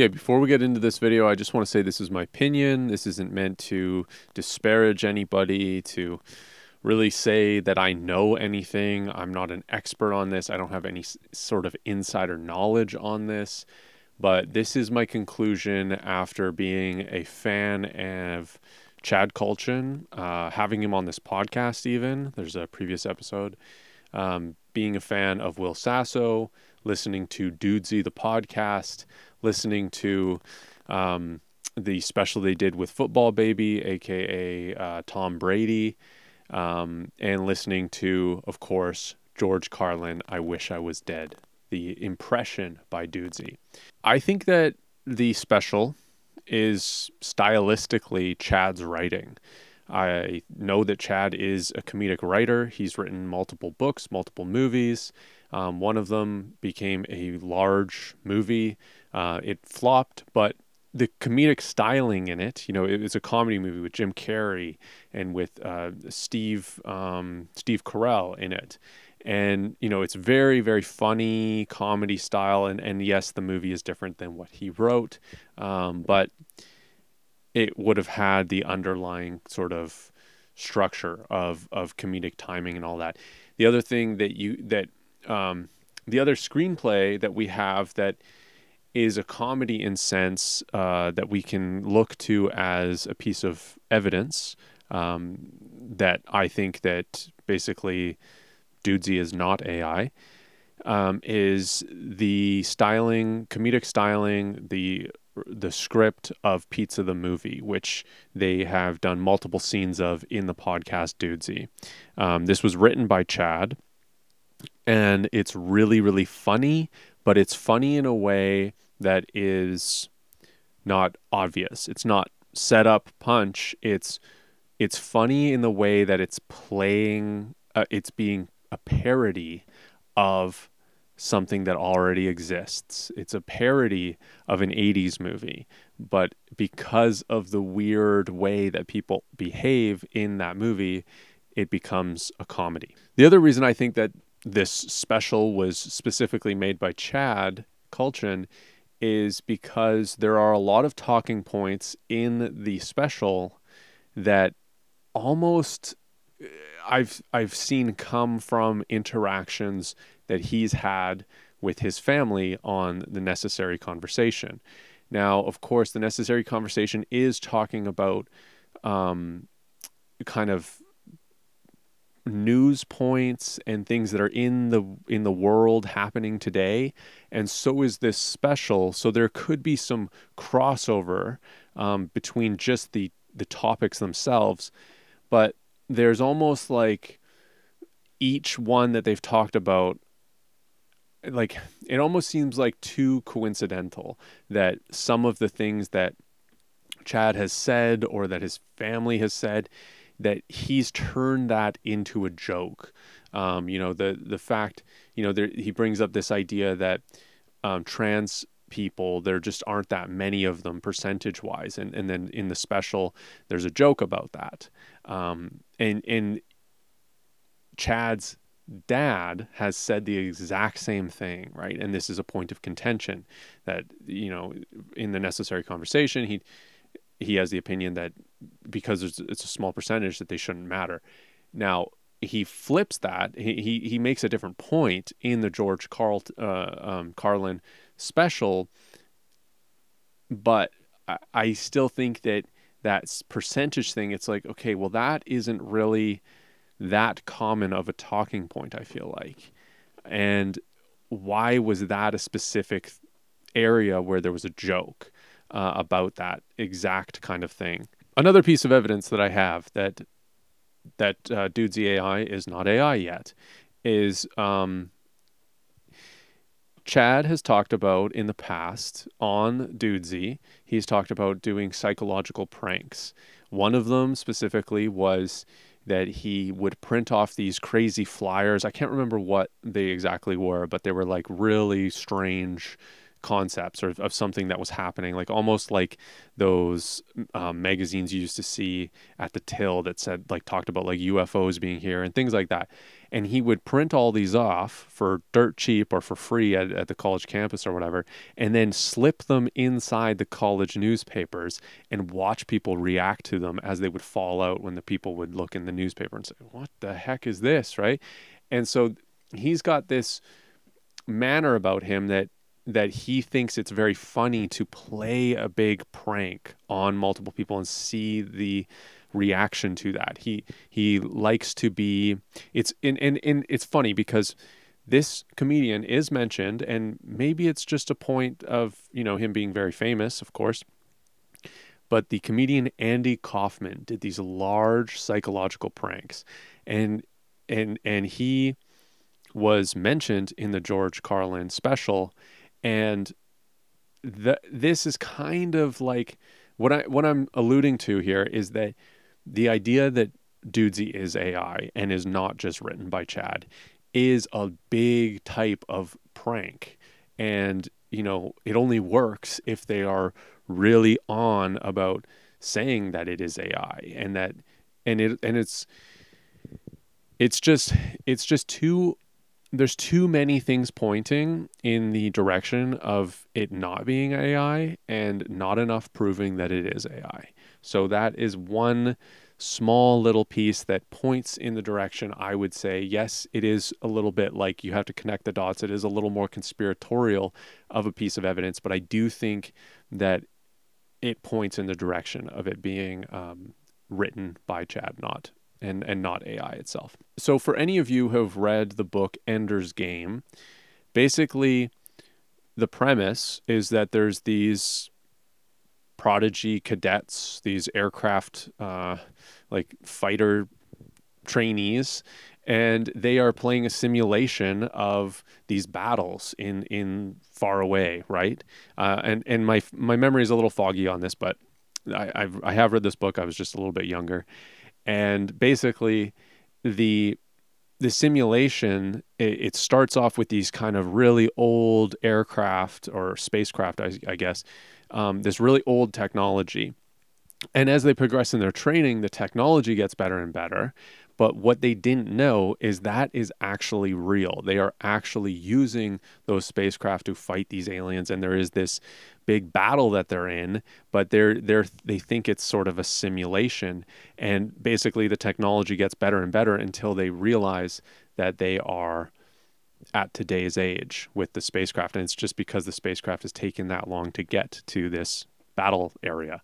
Okay, before we get into this video, I just want to say this is my opinion. This isn't meant to disparage anybody, to really say that I know anything. I'm not an expert on this. I don't have any sort of insider knowledge on this. But this is my conclusion after being a fan of Chad Kultgen, uh, having him on this podcast, even. There's a previous episode. Um, being a fan of Will Sasso, listening to Dudesy, the podcast, listening to um, the special they did with Football Baby, aka uh, Tom Brady, um, and listening to, of course, George Carlin, I Wish I Was Dead, the impression by Dudesy. I think that the special is stylistically Chad's writing. I know that Chad is a comedic writer. He's written multiple books, multiple movies. Um, one of them became a large movie. Uh, it flopped, but the comedic styling in it, you know, it was a comedy movie with Jim Carrey and with uh, Steve um, Steve Carell in it, and you know, it's very very funny comedy style. And and yes, the movie is different than what he wrote, um, but it would have had the underlying sort of structure of of comedic timing and all that. The other thing that you that um, the other screenplay that we have that is a comedy in sense uh, that we can look to as a piece of evidence um, that I think that basically Dudesy is not AI. Um, is the styling, comedic styling, the the script of Pizza the movie, which they have done multiple scenes of in the podcast Dudesy. Um, this was written by Chad, and it's really really funny, but it's funny in a way that is not obvious. It's not set up punch. It's it's funny in the way that it's playing. Uh, it's being a parody of something that already exists. It's a parody of an 80s movie, but because of the weird way that people behave in that movie, it becomes a comedy. The other reason I think that this special was specifically made by Chad Kultgen is because there are a lot of talking points in the special that almost uh, I've I've seen come from interactions that he's had with his family on the necessary conversation. Now, of course, the necessary conversation is talking about um, kind of news points and things that are in the in the world happening today. And so is this special. So there could be some crossover um, between just the the topics themselves. But there's almost like each one that they've talked about like it almost seems like too coincidental that some of the things that Chad has said or that his family has said that he's turned that into a joke. Um, you know, the the fact, you know, there, he brings up this idea that um, trans people there just aren't that many of them percentage wise, and and then in the special there's a joke about that, um, and and Chad's dad has said the exact same thing, right? And this is a point of contention that you know in the necessary conversation he he has the opinion that because it's a small percentage that they shouldn't matter. Now he flips that. He he, he makes a different point in the George Carl uh, um, Carlin special, but I, I still think that that percentage thing. It's like okay, well that isn't really that common of a talking point. I feel like, and why was that a specific area where there was a joke? uh, about that exact kind of thing. Another piece of evidence that I have that that uh, Dudesy AI is not AI yet is um, Chad has talked about in the past on Dudesy, he's talked about doing psychological pranks. One of them specifically was that he would print off these crazy flyers. I can't remember what they exactly were, but they were like really strange concepts or of something that was happening, like almost like those um, magazines you used to see at the till that said like talked about like UFOs being here and things like that. And he would print all these off for dirt cheap or for free at, at the college campus or whatever, and then slip them inside the college newspapers and watch people react to them as they would fall out when the people would look in the newspaper and say, What the heck is this? Right. And so he's got this manner about him that that he thinks it's very funny to play a big prank on multiple people and see the reaction to that. He he likes to be it's and, and, and it's funny because this comedian is mentioned and maybe it's just a point of, you know, him being very famous, of course. But the comedian Andy Kaufman did these large psychological pranks and and and he was mentioned in the George Carlin special and the, this is kind of like what I what I'm alluding to here is that the idea that Dudesy is AI and is not just written by Chad is a big type of prank. And, you know, it only works if they are really on about saying that it is AI and that and it and it's it's just it's just too there's too many things pointing in the direction of it not being AI and not enough proving that it is AI. So that is one small little piece that points in the direction I would say, yes, it is a little bit like you have to connect the dots. It is a little more conspiratorial of a piece of evidence, but I do think that it points in the direction of it being um, written by Chad, not and and not AI itself. So for any of you who have read the book Ender's Game, basically the premise is that there's these prodigy cadets, these aircraft uh, like fighter trainees, and they are playing a simulation of these battles in in far away, right? Uh, and and my my memory is a little foggy on this, but I I've, I have read this book. I was just a little bit younger, and basically the the simulation it, it, starts off with these kind of really old aircraft or spacecraft i, I guess um, this really old technology. And as they progress in their training the technology gets better and better but what they didn't know is that is actually real. They are actually using those spacecraft to fight these aliens, and there is this big battle that they're in, but they're they're they think it's sort of a simulation. And basically the technology gets better and better until they realize that they are at today's age with the spacecraft. And it's just because the spacecraft has taken that long to get to this battle area.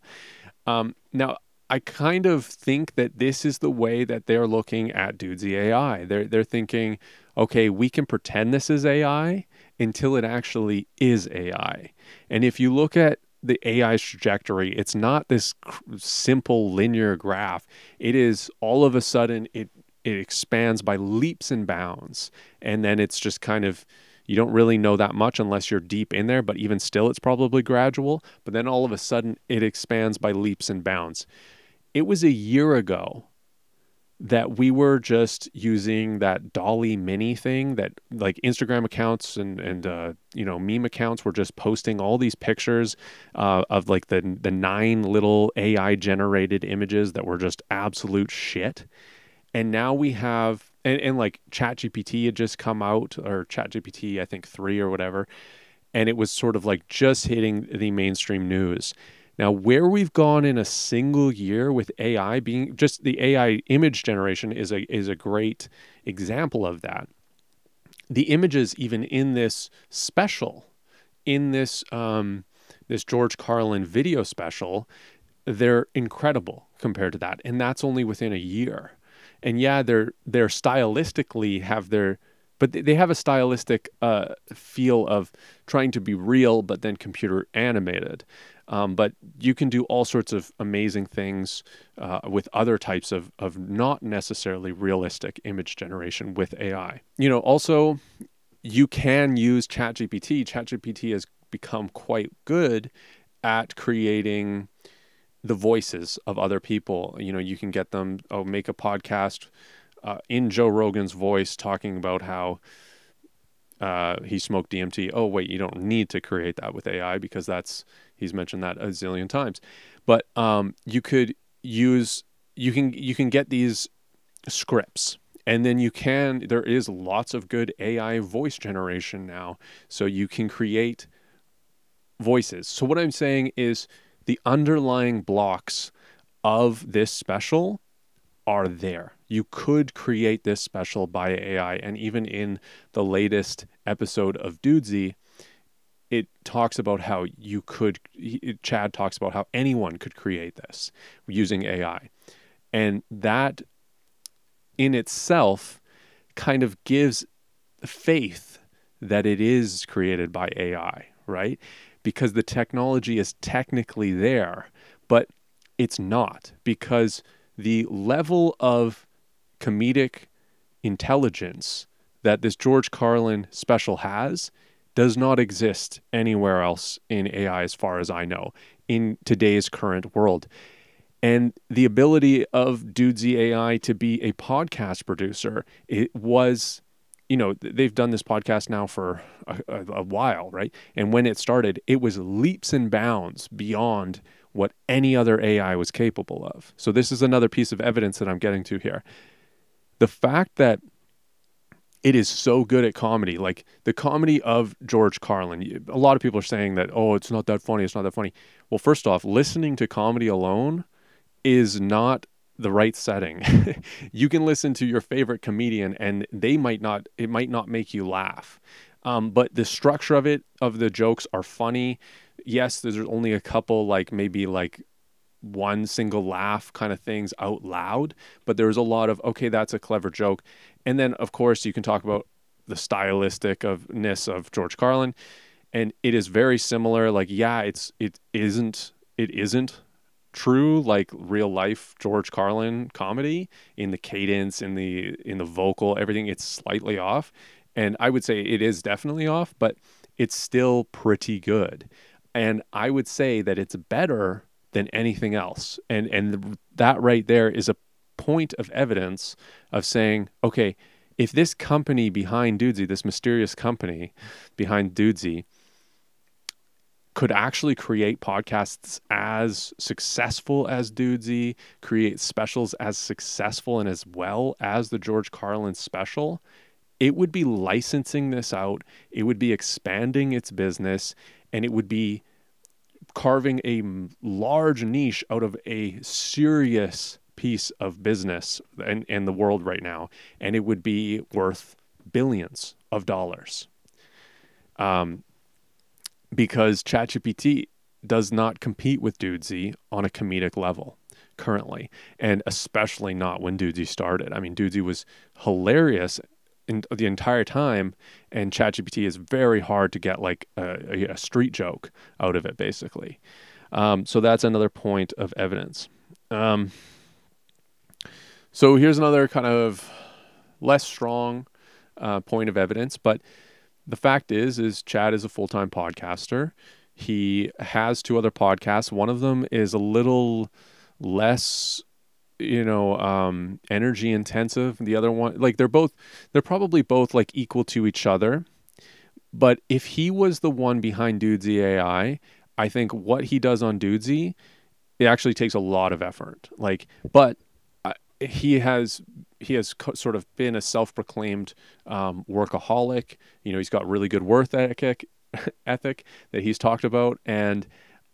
Um, now, I kind of think that this is the way that they're looking at Dudesy AI. They're they're thinking, okay, we can pretend this is AI until it actually is AI. And if you look at the AI's trajectory, it's not this simple linear graph. It is all of a sudden it it expands by leaps and bounds, and then it's just kind of you don't really know that much unless you're deep in there, but even still, it's probably gradual. But then all of a sudden, it expands by leaps and bounds it was a year ago that we were just using that DALL-E Mini thing that like Instagram accounts and and uh, you know meme accounts were just posting all these pictures uh, of like the the nine little AI generated images that were just absolute shit, and now we have and, and like ChatGPT had just come out or ChatGPT I think three or whatever, and it was sort of like just hitting the mainstream news now, where we've gone in a single year with AI being just the AI image generation is a is a great example of that. The images, even in this special, in this um, this George Carlin video special, they're incredible compared to that, and that's only within a year. And yeah, they're they're stylistically have their but they have a stylistic uh, feel of trying to be real, but then computer animated. Um, but you can do all sorts of amazing things uh, with other types of, of not necessarily realistic image generation with AI. You know, also, you can use ChatGPT. ChatGPT has become quite good at creating the voices of other people. You know, you can get them, oh, make a podcast uh, in Joe Rogan's voice talking about how uh, he smoked DMT. Oh wait, you don't need to create that with AI because that's he's mentioned that a zillion times. But um, you could use you can you can get these scripts and then you can there is lots of good AI voice generation now so you can create voices. So what I'm saying is the underlying blocks of this special are there. You could create this special by AI. And even in the latest episode of Dudesy, it talks about how you could, Chad talks about how anyone could create this using AI. And that in itself kind of gives faith that it is created by AI, right? Because the technology is technically there, but it's not because the level of comedic intelligence that this George Carlin special has does not exist anywhere else in AI, as far as I know, in today's current world. And the ability of Dudesy AI to be a podcast producer, it was, you know, they've done this podcast now for a, a, a while, right? And when it started, it was leaps and bounds beyond what any other AI was capable of. So, this is another piece of evidence that I'm getting to here. The fact that it is so good at comedy, like the comedy of George Carlin. A lot of people are saying that, oh, it's not that funny, it's not that funny. Well, first off, listening to comedy alone is not the right setting. you can listen to your favorite comedian and they might not, it might not make you laugh. Um, but the structure of it, of the jokes are funny yes, there's only a couple, like maybe like one single laugh kind of things out loud, but there's a lot of, okay, that's a clever joke. And then, of course, you can talk about the stylistic ofness of George Carlin. And it is very similar. Like, yeah, it's, it isn't, it isn't true like real life George Carlin comedy in the cadence in the in the vocal everything it's slightly off and I would say it is definitely off but it's still pretty good and I would say that it's better than anything else. And and that right there is a point of evidence of saying, okay, if this company behind Dudesy, this mysterious company behind Dudesy, could actually create podcasts as successful as Dudesy, create specials as successful and as well as the George Carlin special, it would be licensing this out, it would be expanding its business, and it would be carving a large niche out of a serious piece of business in, in the world right now, and it would be worth billions of dollars. Um, because ChatGPT does not compete with Dudesy on a comedic level currently, and especially not when Dudesy started. I mean, Dudesy was hilarious in, the entire time, and ChatGPT is very hard to get like a, a street joke out of it, basically. Um, so that's another point of evidence. Um, so here's another kind of less strong uh, point of evidence, but the fact is, is Chad is a full time podcaster. He has two other podcasts. One of them is a little less you know um, energy intensive the other one like they're both they're probably both like equal to each other. But if he was the one behind dudesy ai i think what he does on dudesy it actually takes a lot of effort. Like but uh, he has he has co- sort of been a self-proclaimed um, workaholic. You know he's got really good work ethic ethic that he's talked about. And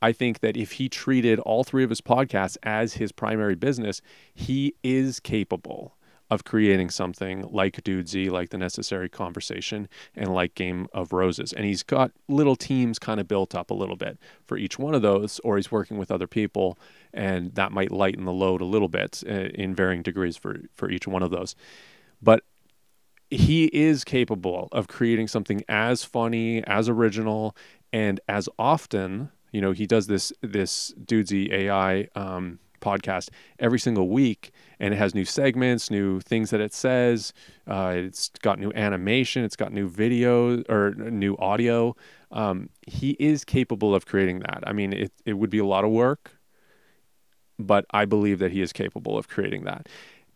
I think that if he treated all three of his podcasts as his primary business, he is capable of creating something like Dudesy, like The Necessary Conversation, and like Game of Roses. And he's got little teams kind of built up a little bit for each one of those, or he's working with other people, and that might lighten the load a little bit uh, in varying degrees for, for each one of those. But he is capable of creating something as funny, as original, and as often you know, he does this this Dudesy AI um, podcast every single week, and it has new segments, new things that it says. Uh, it's got new animation, it's got new video or new audio. Um, he is capable of creating that. I mean, it it would be a lot of work, but I believe that he is capable of creating that.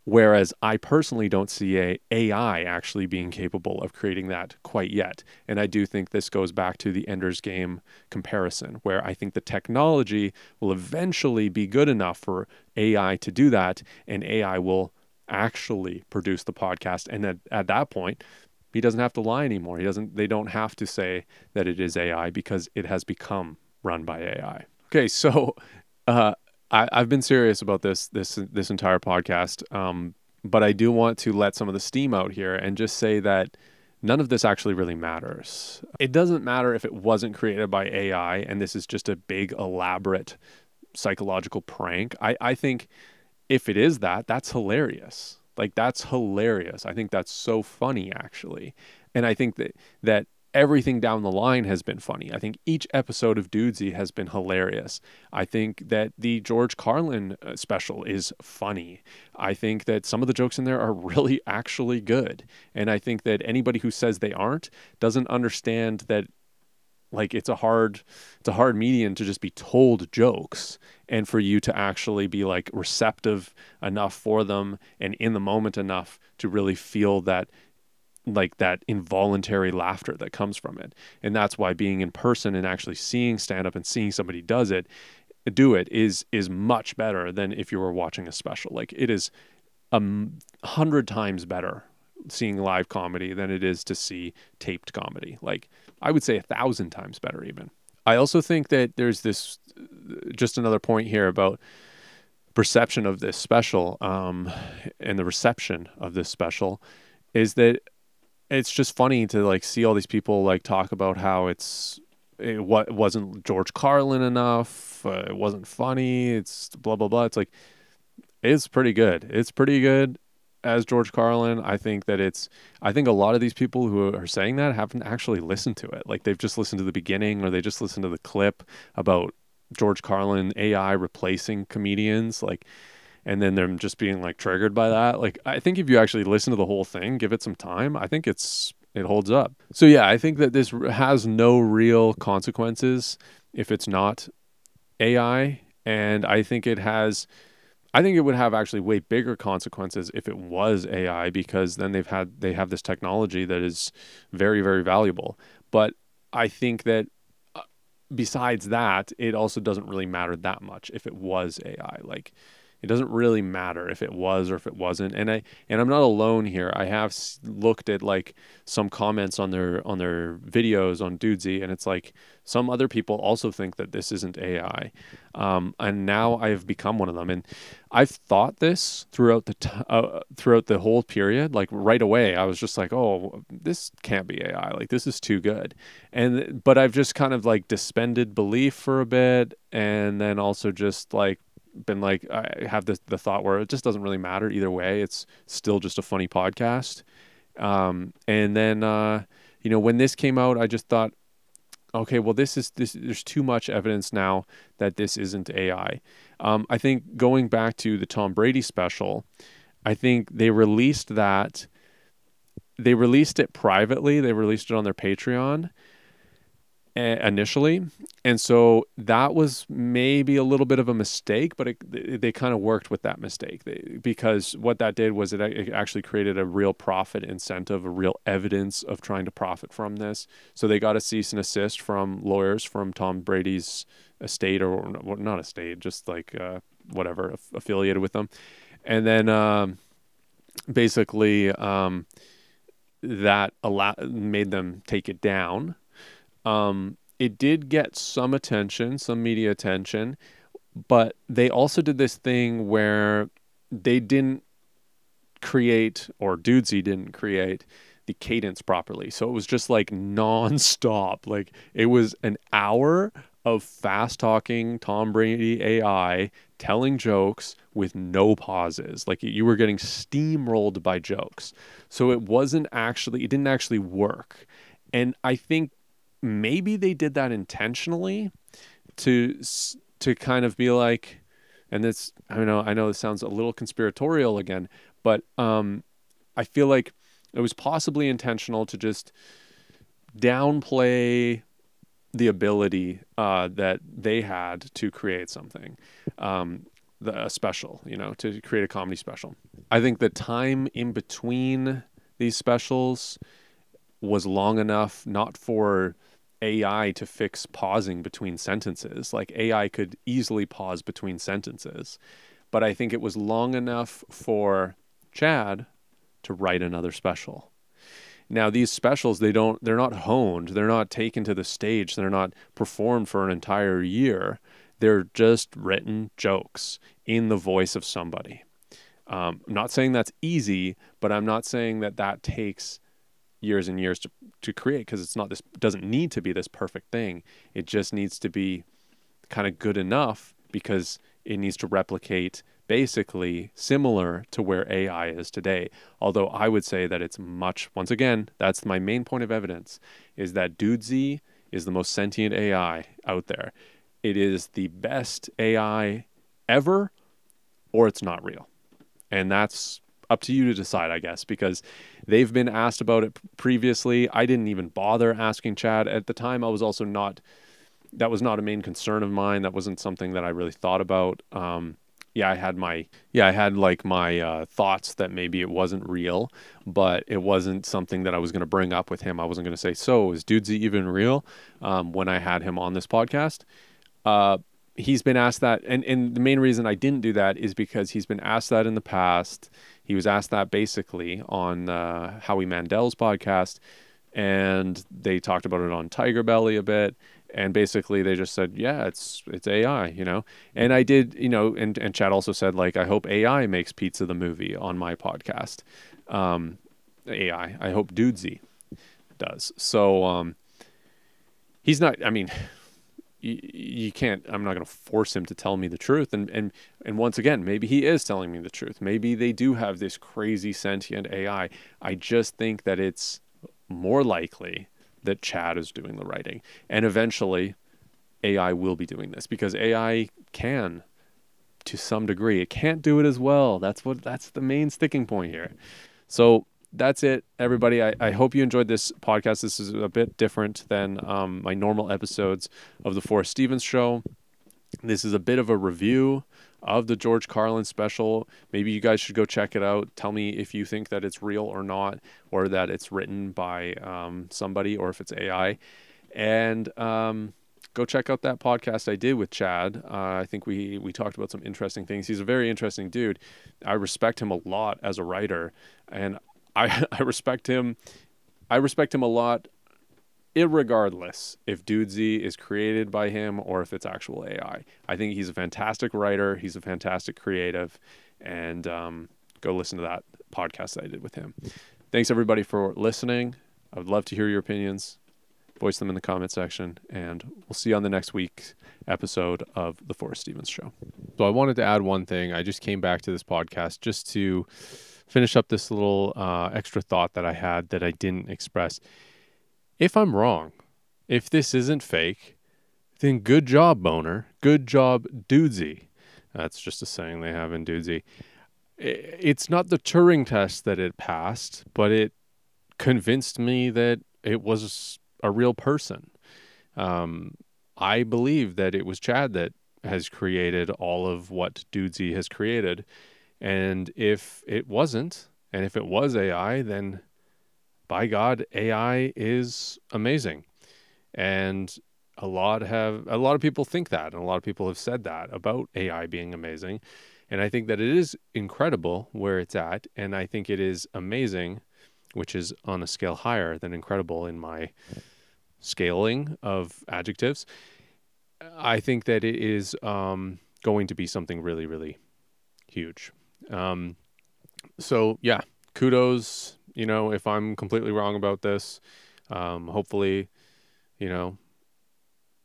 Whereas I personally don't see a AI actually being capable of creating that quite yet. And I do think this goes back to the Ender's Game comparison, where I think the technology will eventually be good enough for AI to do that, and AI will actually produce the podcast. And at, at that point, he doesn't have to lie anymore. He doesn't they don't have to say that it is AI because it has become run by AI. Okay, so uh, I, have been serious about this this this entire podcast, um, but I do want to let some of the steam out here and just say that none of this actually really matters. It doesn't matter if it wasn't created by AI and this is just a big elaborate psychological prank. I, I think if it is that, that's hilarious. Like that's hilarious. I think that's so funny actually. And I think that that everything down the line has been funny. I think each episode of Dudesy has been hilarious. I think that the George Carlin uh, special is funny. I think that some of the jokes in there are really actually good. And I think that anybody who says they aren't doesn't understand that like it's a hard it's a hard medium to just be told jokes and for you to actually be like receptive enough for them and in the moment enough to really feel that like that involuntary laughter that comes from it. And that's why being in person and actually seeing stand up and seeing somebody does it do it is is much better than if you were watching a special. Like it is a hundred times better seeing live comedy than it is to see taped comedy. Like I would say a thousand times better even. I also think that there's this just another point here about perception of this special um, and the reception of this special is that it's just funny to like see all these people like talk about how it's it what wasn't George Carlin enough, uh, it wasn't funny, it's blah blah blah. It's like it's pretty good. It's pretty good as George Carlin. I think that it's I think a lot of these people who are saying that haven't actually listened to it. Like they've just listened to the beginning or they just listened to the clip about George Carlin AI replacing comedians like and then them just being like triggered by that. Like I think if you actually listen to the whole thing, give it some time, I think it's it holds up. So yeah, I think that this has no real consequences if it's not AI and I think it has I think it would have actually way bigger consequences if it was AI because then they've had they have this technology that is very very valuable. But I think that uh, besides that, it also doesn't really matter that much if it was AI. Like it doesn't really matter if it was or if it wasn't. And I and I'm not alone here. I have looked at like some comments on their on their videos on Dudesy, and it's like some other people also think that this isn't AI. Um, and now I've become one of them. And I've thought this throughout the t- uh, throughout the whole period. Like right away, I was just like, "Oh, this can't be AI. Like this is too good." And but I've just kind of like dispended belief for a bit, and then also just like been like I have the the thought where it just doesn't really matter either way. It's still just a funny podcast. Um, and then uh, you know when this came out, I just thought, okay, well this is this. There's too much evidence now that this isn't AI. Um, I think going back to the Tom Brady special, I think they released that. They released it privately. They released it on their Patreon initially. And so that was maybe a little bit of a mistake, but it, they, kind of worked with that mistake they, because what that did was it, it actually created a real profit incentive, a real evidence of trying to profit from this. So they got a cease and assist from lawyers from Tom Brady's estate or not estate, just like uh, whatever affiliated with them. And then um, basically um, that allowed, made them take it down um, it did get some attention, some media attention, but they also did this thing where they didn't create, or Dudesy didn't create the cadence properly. So it was just like nonstop. Like it was an hour of fast talking Tom Brady AI telling jokes with no pauses. Like you were getting steamrolled by jokes. So it wasn't actually, it didn't actually work. And I think maybe they did that intentionally to to kind of be like and this I know I know this sounds a little conspiratorial again, but um, I feel like it was possibly intentional to just downplay the ability uh, that they had to create something. Um, the a special, you know, to create a comedy special. I think the time in between these specials was long enough not for AI to fix pausing between sentences. Like AI could easily pause between sentences. But I think it was long enough for Chad to write another special. Now these specials they don't they're not honed, they're not taken to the stage, they're not performed for an entire year. They're just written jokes in the voice of somebody. Um, I'm not saying that's easy, but I'm not saying that that takes years and years to, to create because it's not this doesn't need to be this perfect thing. It just needs to be kind of good enough because it needs to replicate basically similar to where AI is today. Although I would say that it's much once again, that's my main point of evidence is that Dudesy is the most sentient AI out there. It is the best AI ever or it's not real. And that's up to you to decide, I guess, because they've been asked about it previously. I didn't even bother asking Chad at the time. I was also not, that was not a main concern of mine. That wasn't something that I really thought about. Um, yeah, I had my, yeah, I had like my uh, thoughts that maybe it wasn't real, but it wasn't something that I was going to bring up with him. I wasn't going to say, so is Dudesy even real? Um, when I had him on this podcast. Uh, he's been asked that and, and the main reason I didn't do that is because he's been asked that in the past. He was asked that basically on uh, Howie Mandel's podcast and they talked about it on Tiger Belly a bit and basically they just said yeah it's it's AI you know? And I did you know and and Chad also said like I hope AI makes Pizza the movie on my podcast. Um, AI I hope Dudesy does. So um, he's not I mean you, can't i'm not going to force him to tell me the truth. And and and once again maybe he is telling me the truth. Maybe they do have this crazy sentient ai i. Just think that it's more likely that chad is doing the writing. And eventually ai will be doing this because ai can to some degree. It can't do it as well. That's what that's the main sticking point here. So that's it, everybody. I, I hope you enjoyed this podcast. This is a bit different than um, my normal episodes of the Forrest Stevens Show. This is a bit of a review of the George Carlin special. Maybe you guys should go check it out. Tell me if you think that it's real or not, or that it's written by um, somebody, or if it's AI. And um, go check out that podcast I did with Chad. Uh, I think we we talked about some interesting things. He's a very interesting dude. I respect him a lot as a writer, and I I respect him. I respect him a lot, irregardless if Dudesy is created by him or if it's actual AI. I think he's a fantastic writer. He's a fantastic creative, and um, go listen to that podcast that I did with him. Thanks everybody for listening. I would love to hear your opinions. Voice them in the comment section, and we'll see you on the next week's episode of the Forrest Stevens Show. So I wanted to add one thing. I just came back to this podcast just to finish up this little uh, extra thought that I had that I didn't express. If I'm wrong, if this isn't fake, then good job, Boner. Good job, Dudesy. That's just a saying they have in Dudesy. It's not the Turing test that it passed, but it convinced me that it was a real person. Um, I believe that it was Chad that has created all of what Dudesy has created. And if it wasn't, and if it was AI, then by God, AI is amazing. And a lot have a lot of people think that, and a lot of people have said that about AI being amazing. And I think that it is incredible where it's at, and I think it is amazing, which is on a scale higher than incredible in my scaling of adjectives. I think that it is um, going to be something really, really huge. Um, so yeah, kudos. You know, if I'm completely wrong about this, um, hopefully, you know,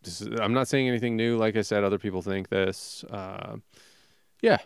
is, I'm not saying anything new. Like I said, other people think this. Uh, yeah,